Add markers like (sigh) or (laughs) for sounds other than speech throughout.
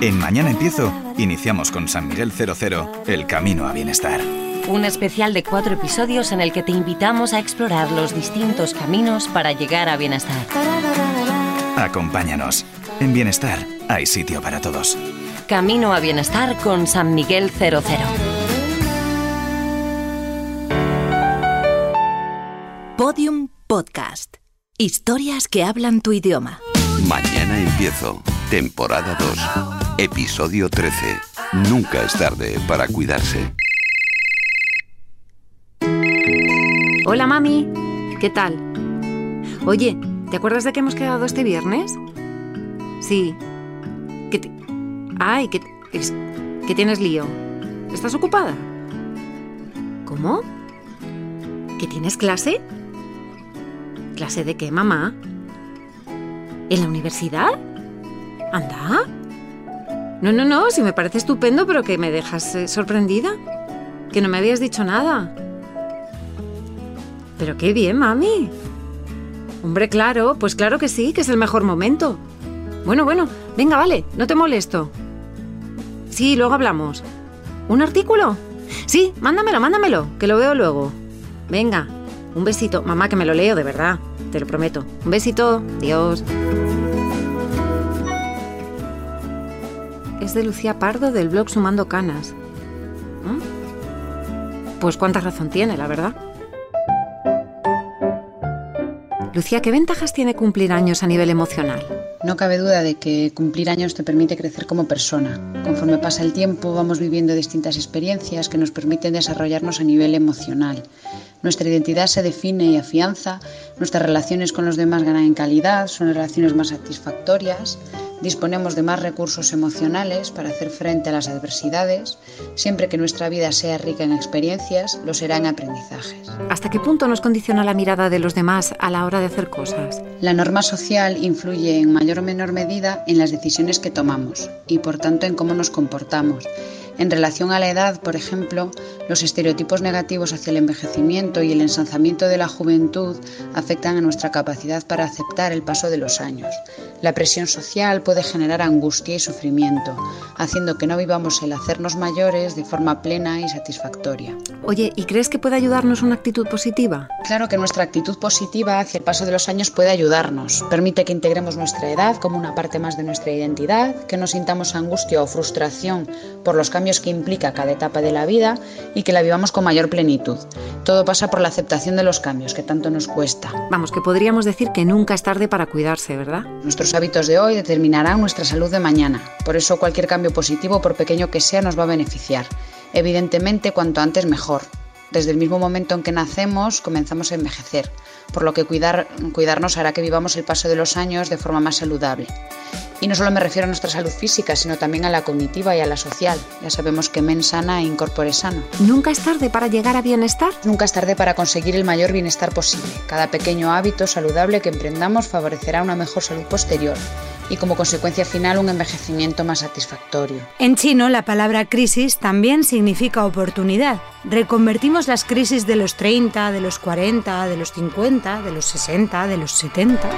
En Mañana Empiezo, iniciamos con San Miguel 00, el camino a bienestar. Un especial de cuatro episodios en el que te invitamos a explorar los distintos caminos para llegar a bienestar. Acompáñanos. En Bienestar hay sitio para todos. Camino a bienestar con San Miguel 00. Podium Podcast. Historias que hablan tu idioma. Mañana empiezo. Temporada 2. Episodio 13. Nunca es tarde para cuidarse. Hola mami, ¿qué tal? Oye, ¿te acuerdas de que hemos quedado este viernes? Sí. ¿Qué te... Ay, que, es- que tienes lío. ¿Estás ocupada? ¿Cómo? ¿Que tienes clase? ¿Clase de qué, mamá? ¿En la universidad? ¿Anda? No, no, no, si me parece estupendo, pero que me dejas eh, sorprendida. Que no me habías dicho nada. Pero qué bien, mami. Hombre, claro, pues claro que sí, que es el mejor momento. Bueno, bueno, venga, vale, no te molesto. Sí, luego hablamos. ¿Un artículo? Sí, mándamelo, mándamelo, que lo veo luego. Venga, un besito. Mamá, que me lo leo de verdad, te lo prometo. Un besito, Dios. Es de Lucía Pardo del blog Sumando Canas. ¿Mm? Pues cuánta razón tiene, la verdad. Lucía, ¿qué ventajas tiene cumplir años a nivel emocional? No cabe duda de que cumplir años te permite crecer como persona. Conforme pasa el tiempo vamos viviendo distintas experiencias que nos permiten desarrollarnos a nivel emocional. Nuestra identidad se define y afianza, nuestras relaciones con los demás ganan en calidad, son relaciones más satisfactorias, disponemos de más recursos emocionales para hacer frente a las adversidades, siempre que nuestra vida sea rica en experiencias, lo será en aprendizajes. ¿Hasta qué punto nos condiciona la mirada de los demás a la hora de hacer cosas? La norma social influye en mayor o menor medida en las decisiones que tomamos y por tanto en cómo nos comportamos. En relación a la edad, por ejemplo, los estereotipos negativos hacia el envejecimiento y el ensalzamiento de la juventud afectan a nuestra capacidad para aceptar el paso de los años. La presión social puede generar angustia y sufrimiento, haciendo que no vivamos el hacernos mayores de forma plena y satisfactoria. Oye, ¿y crees que puede ayudarnos una actitud positiva? Claro que nuestra actitud positiva hacia el paso de los años puede ayudarnos. Permite que integremos nuestra edad como una parte más de nuestra identidad, que no sintamos angustia o frustración por los cambios que implica cada etapa de la vida y que la vivamos con mayor plenitud. Todo pasa por la aceptación de los cambios que tanto nos cuesta. Vamos, que podríamos decir que nunca es tarde para cuidarse, ¿verdad? Nuestros hábitos de hoy determinarán nuestra salud de mañana. Por eso cualquier cambio positivo, por pequeño que sea, nos va a beneficiar. Evidentemente, cuanto antes mejor. Desde el mismo momento en que nacemos, comenzamos a envejecer, por lo que cuidar, cuidarnos hará que vivamos el paso de los años de forma más saludable. Y no solo me refiero a nuestra salud física, sino también a la cognitiva y a la social. Ya sabemos que men sana e incorpore sano. ¿Nunca es tarde para llegar a bienestar? Nunca es tarde para conseguir el mayor bienestar posible. Cada pequeño hábito saludable que emprendamos favorecerá una mejor salud posterior y como consecuencia final un envejecimiento más satisfactorio. En chino, la palabra crisis también significa oportunidad. Reconvertimos las crisis de los 30, de los 40, de los 50, de los 60, de los 70.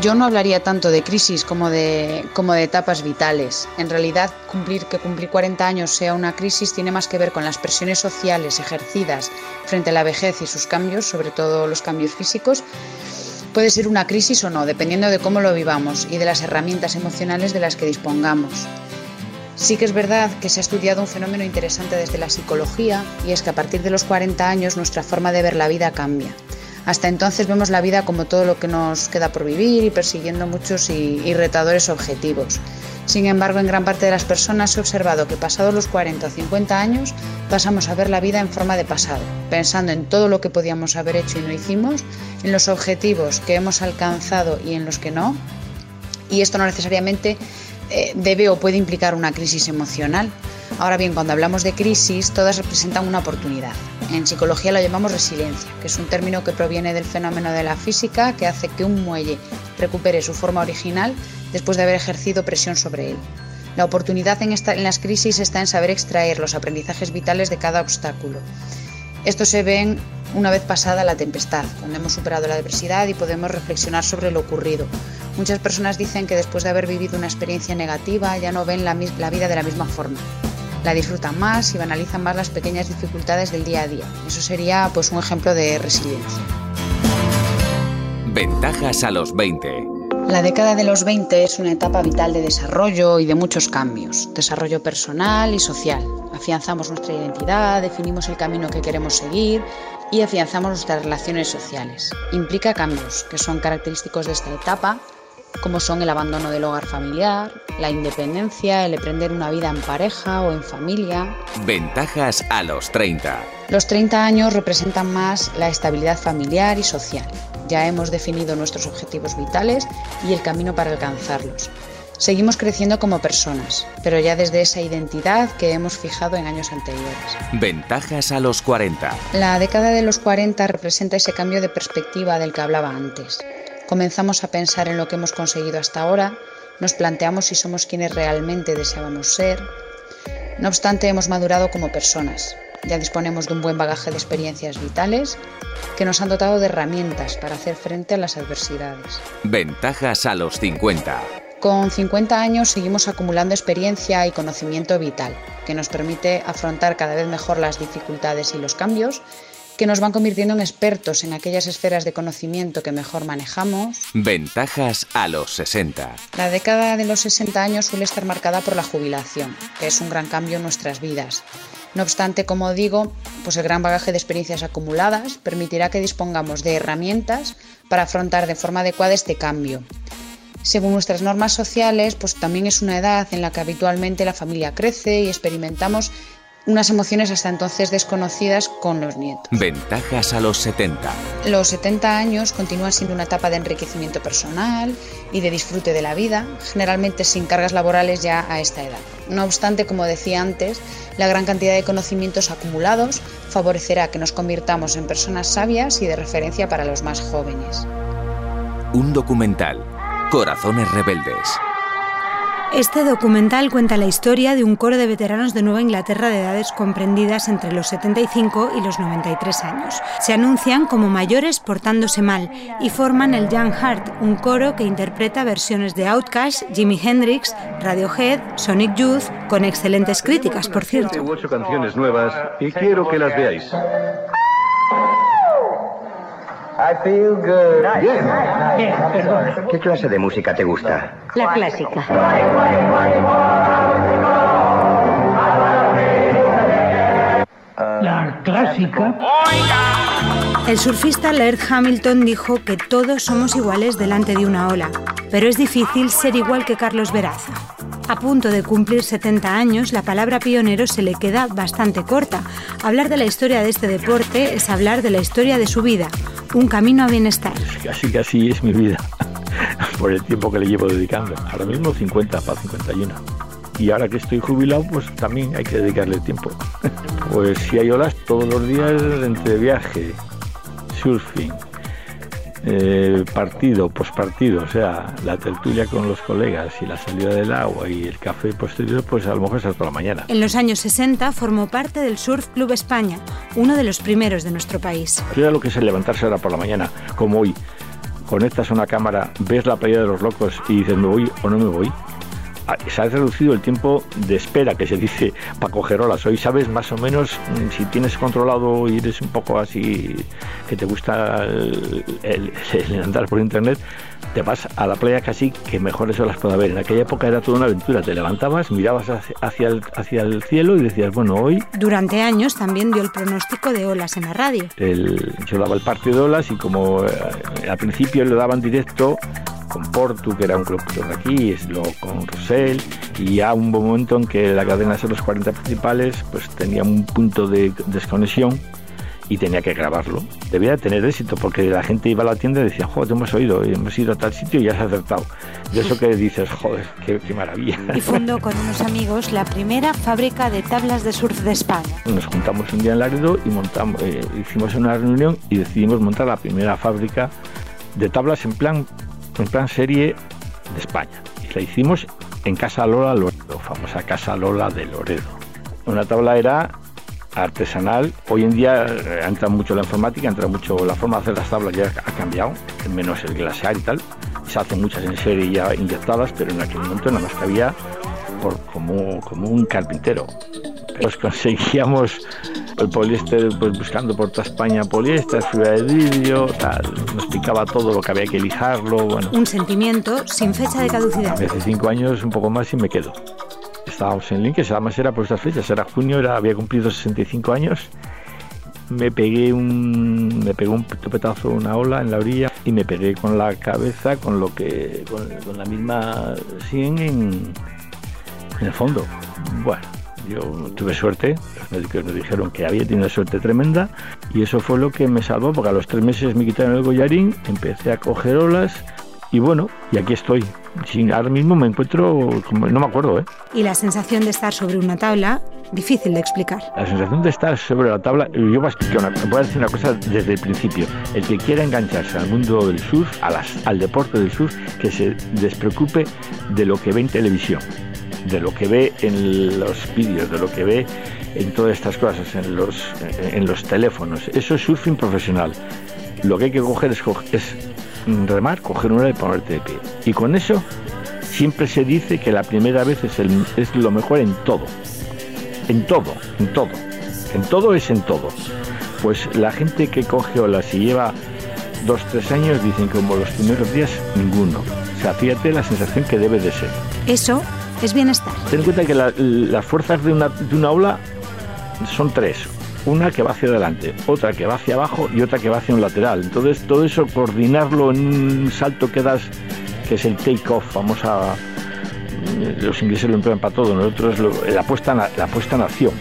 Yo no hablaría tanto de crisis como de, como de etapas vitales. En realidad, cumplir que cumplir 40 años sea una crisis tiene más que ver con las presiones sociales ejercidas frente a la vejez y sus cambios, sobre todo los cambios físicos. Puede ser una crisis o no, dependiendo de cómo lo vivamos y de las herramientas emocionales de las que dispongamos. Sí que es verdad que se ha estudiado un fenómeno interesante desde la psicología y es que a partir de los 40 años nuestra forma de ver la vida cambia. Hasta entonces vemos la vida como todo lo que nos queda por vivir y persiguiendo muchos y, retadores objetivos. Sin embargo, en gran parte de las personas he observado que pasados los 40 o 50 años pasamos a ver la vida en forma de pasado, pensando en todo lo que podíamos haber hecho y no hicimos, en los objetivos que hemos alcanzado y en los que no. Y esto no necesariamente eh, debe o puede implicar una crisis emocional. Ahora bien, cuando hablamos de crisis, todas representan una oportunidad. En psicología lo llamamos resiliencia, que es un término que proviene del fenómeno de la física que hace que un muelle recupere su forma original después de haber ejercido presión sobre él. La oportunidad en, esta, en las crisis está en saber extraer los aprendizajes vitales de cada obstáculo. Esto se ve una vez pasada la tempestad, cuando hemos superado la adversidad y podemos reflexionar sobre lo ocurrido. Muchas personas dicen que después de haber vivido una experiencia negativa ya no ven la, la vida de la misma forma. La disfrutan más y banalizan más las pequeñas dificultades del día a día. Eso sería pues un ejemplo de resiliencia. Ventajas a los 20. La década de los 20 es una etapa vital de desarrollo y de muchos cambios, desarrollo personal y social. Afianzamos nuestra identidad, definimos el camino que queremos seguir y afianzamos nuestras relaciones sociales. Implica cambios que son característicos de esta etapa, como son el abandono del hogar familiar, la independencia, el emprender una vida en pareja o en familia. Ventajas a los 30. Los 30 años representan más la estabilidad familiar y social. Ya hemos definido nuestros objetivos vitales y el camino para alcanzarlos. Seguimos creciendo como personas, pero ya desde esa identidad que hemos fijado en años anteriores. Ventajas a los 40. La década de los 40 representa ese cambio de perspectiva del que hablaba antes. Comenzamos a pensar en lo que hemos conseguido hasta ahora, nos planteamos si somos quienes realmente deseábamos ser. No obstante, hemos madurado como personas, ya disponemos de un buen bagaje de experiencias vitales que nos han dotado de herramientas para hacer frente a las adversidades. Ventajas a los 50. Con 50 años seguimos acumulando experiencia y conocimiento vital, que nos permite afrontar cada vez mejor las dificultades y los cambios, que nos van convirtiendo en expertos en aquellas esferas de conocimiento que mejor manejamos. Ventajas a los 60. La década de los 60 años suele estar marcada por la jubilación, que es un gran cambio en nuestras vidas. No obstante, como digo, pues el gran bagaje de experiencias acumuladas permitirá que dispongamos de herramientas para afrontar de forma adecuada este cambio. Según nuestras normas sociales, pues también es una edad en la que habitualmente la familia crece y experimentamos unas emociones hasta entonces desconocidas con los nietos. Ventajas a los 70. Los 70 años continúan siendo una etapa de enriquecimiento personal y de disfrute de la vida, generalmente sin cargas laborales ya a esta edad. No obstante, como decía antes, la gran cantidad de conocimientos acumulados favorecerá que nos convirtamos en personas sabias y de referencia para los más jóvenes. Un documental. Corazones rebeldes. Este documental cuenta la historia de un coro de veteranos de Nueva Inglaterra de edades comprendidas entre los 75 y los 93 años. Se anuncian como mayores portándose mal y forman el Young Heart, un coro que interpreta versiones de Outkast, Jimi Hendrix, Radiohead, Sonic Youth, con excelentes críticas, por cierto. ocho canciones nuevas y quiero que las veáis. I feel good. Bien. ¿Qué clase de música te gusta? La clásica. La clásica. El surfista Laird Hamilton dijo que todos somos iguales delante de una ola, pero es difícil ser igual que Carlos Veraza. A punto de cumplir 70 años, la palabra pionero se le queda bastante corta. Hablar de la historia de este deporte es hablar de la historia de su vida, un camino a bienestar. Casi así es mi vida, (laughs) por el tiempo que le llevo dedicando. Ahora mismo 50 para 51. Y ahora que estoy jubilado, pues también hay que dedicarle tiempo. (laughs) Pues si hay olas todos los días entre viaje, surfing, eh, partido, pospartido, o sea, la tertulia con los colegas y la salida del agua y el café posterior, pues a lo mejor es hasta la mañana. En los años 60 formó parte del Surf Club España, uno de los primeros de nuestro país. Era lo que es levantarse ahora por la mañana, como hoy. Conectas una cámara, ves la playa de los locos y dices, ¿me voy o no me voy? Ah, se ha reducido el tiempo de espera que se dice para coger olas. Hoy sabes más o menos mm, si tienes controlado y eres un poco así que te gusta el, andar por internet, te vas a la playa casi que mejores olas puede haber. En aquella época era toda una aventura. Te levantabas, mirabas hacia el, hacia el cielo y decías, bueno, hoy... Durante años también dio el pronóstico de olas en la radio. yo daba el partido de olas y como eh, al principio lo daban directo, con Portu, que era un club de aquí, luego con Rosell, y ya un momento en que la cadena de los 40 principales pues tenía un punto de desconexión y tenía que grabarlo. Debía tener éxito porque la gente iba a la tienda y decía, joder, te hemos oído, hemos ido a tal sitio y ya has acertado. De eso que dices, joder, qué, maravilla. (laughs) Y fundó con unos amigos la primera fábrica de tablas de surf de España. Nos juntamos un día en Laredo y montamos, eh, hicimos una reunión y decidimos montar la primera fábrica de tablas en plan en plan serie de España. Y la hicimos en Casa Lola Loredo, famosa Casa Lola de Loredo. Una tabla era artesanal. Hoy en día eh, entra mucho la informática, entra mucho la forma de hacer las tablas ya ha cambiado, menos el glasear y tal. Se hacen muchas en serie ya inyectadas, pero en aquel momento nada más que había por, como, como un carpintero. Pues conseguíamos el poliéster pues, buscando por toda España poliéster, fibra de vidrio, tal. Nos picaba todo lo que había que lijarlo, bueno. Un sentimiento sin fecha de caducidad. Hace cinco años, un poco más y me quedo. Estábamos en Link, además era por estas fechas, era junio, era, había cumplido 65 años. Me pegué un, me pegó un topetazo, una ola en la orilla y me pegué con la cabeza con lo que, con, con la misma 100 en, en el fondo. Bueno, yo tuve suerte, los médicos me dijeron que había tenido una suerte tremenda y eso fue lo que me salvó porque a los tres meses me quitaron el gollarín, empecé a coger olas y bueno, y aquí estoy. Sin, ahora mismo me encuentro, no me acuerdo, ¿eh? Y la sensación de estar sobre una tabla, difícil de explicar. La sensación de estar sobre la tabla, yo voy a, voy decir una cosa desde el principio. El que quiera engancharse al mundo del surf, a las, al deporte del surf, que se despreocupe de lo que ve en televisión, de lo que ve en los vídeos, de lo que ve en todas estas cosas, en los, en los teléfonos. Eso es surfing profesional. Lo que hay que coger es, remar, coger una y ponerte de pie. Y con eso siempre se dice que la primera vez es, es lo mejor en todo. En todo, en todo. En todo es en todo. Pues la gente que coge olas y lleva dos, tres años dicen como los primeros días ninguno. O sea, fíjate la sensación que debe de ser. Eso es bienestar. Ten en cuenta que la, las fuerzas de una, de una ola son tres una que va hacia adelante, otra que va hacia abajo y otra que va hacia un lateral. Entonces todo eso coordinarlo en un salto que das, que es el take-off, vamos a... Los ingleses lo emplean para todo, nosotros lo, la, puesta en, la puesta en acción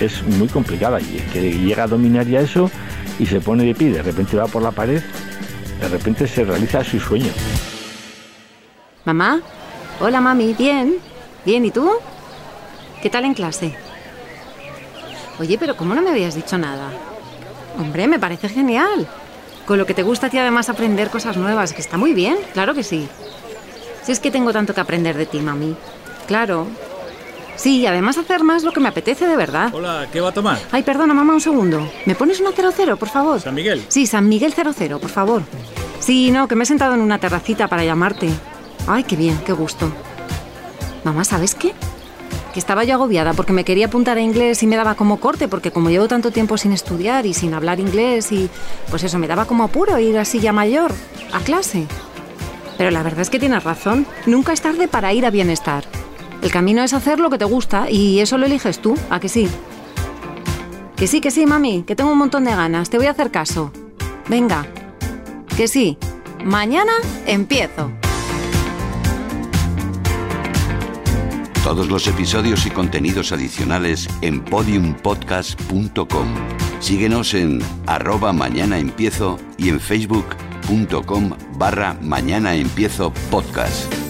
es muy complicada y el que llega a dominar ya eso y se pone de pie, de repente va por la pared, de repente se realiza su sueño. Mamá, hola mami, bien, bien, ¿y tú? ¿Qué tal en clase? Oye, pero ¿cómo no me habías dicho nada? Hombre, me parece genial. Con lo que te gusta a ti además aprender cosas nuevas, que está muy bien, claro que sí. Si es que tengo tanto que aprender de ti, mami. Claro. Sí, y además hacer más lo que me apetece de verdad. Hola, ¿qué va a tomar? Ay, perdona, mamá, un segundo. ¿Me pones una 00, por favor? ¿San Miguel? Sí, San Miguel 00, por favor. Sí, no, que me he sentado en una terracita para llamarte. Ay, qué bien, qué gusto. Mamá, ¿sabes qué? que estaba yo agobiada porque me quería apuntar a inglés y me daba como corte, porque como llevo tanto tiempo sin estudiar y sin hablar inglés y pues eso, me daba como apuro ir así ya mayor, a clase. Pero la verdad es que tienes razón, nunca es tarde para ir a bienestar. El camino es hacer lo que te gusta y eso lo eliges tú, ¿a que sí? Que sí, que sí, mami, que tengo un montón de ganas, te voy a hacer caso. Venga, que sí, mañana empiezo. Todos los episodios y contenidos adicionales en podiumpodcast.com. Síguenos en arroba mañana empiezo y en facebook.com barra mañana empiezo podcast.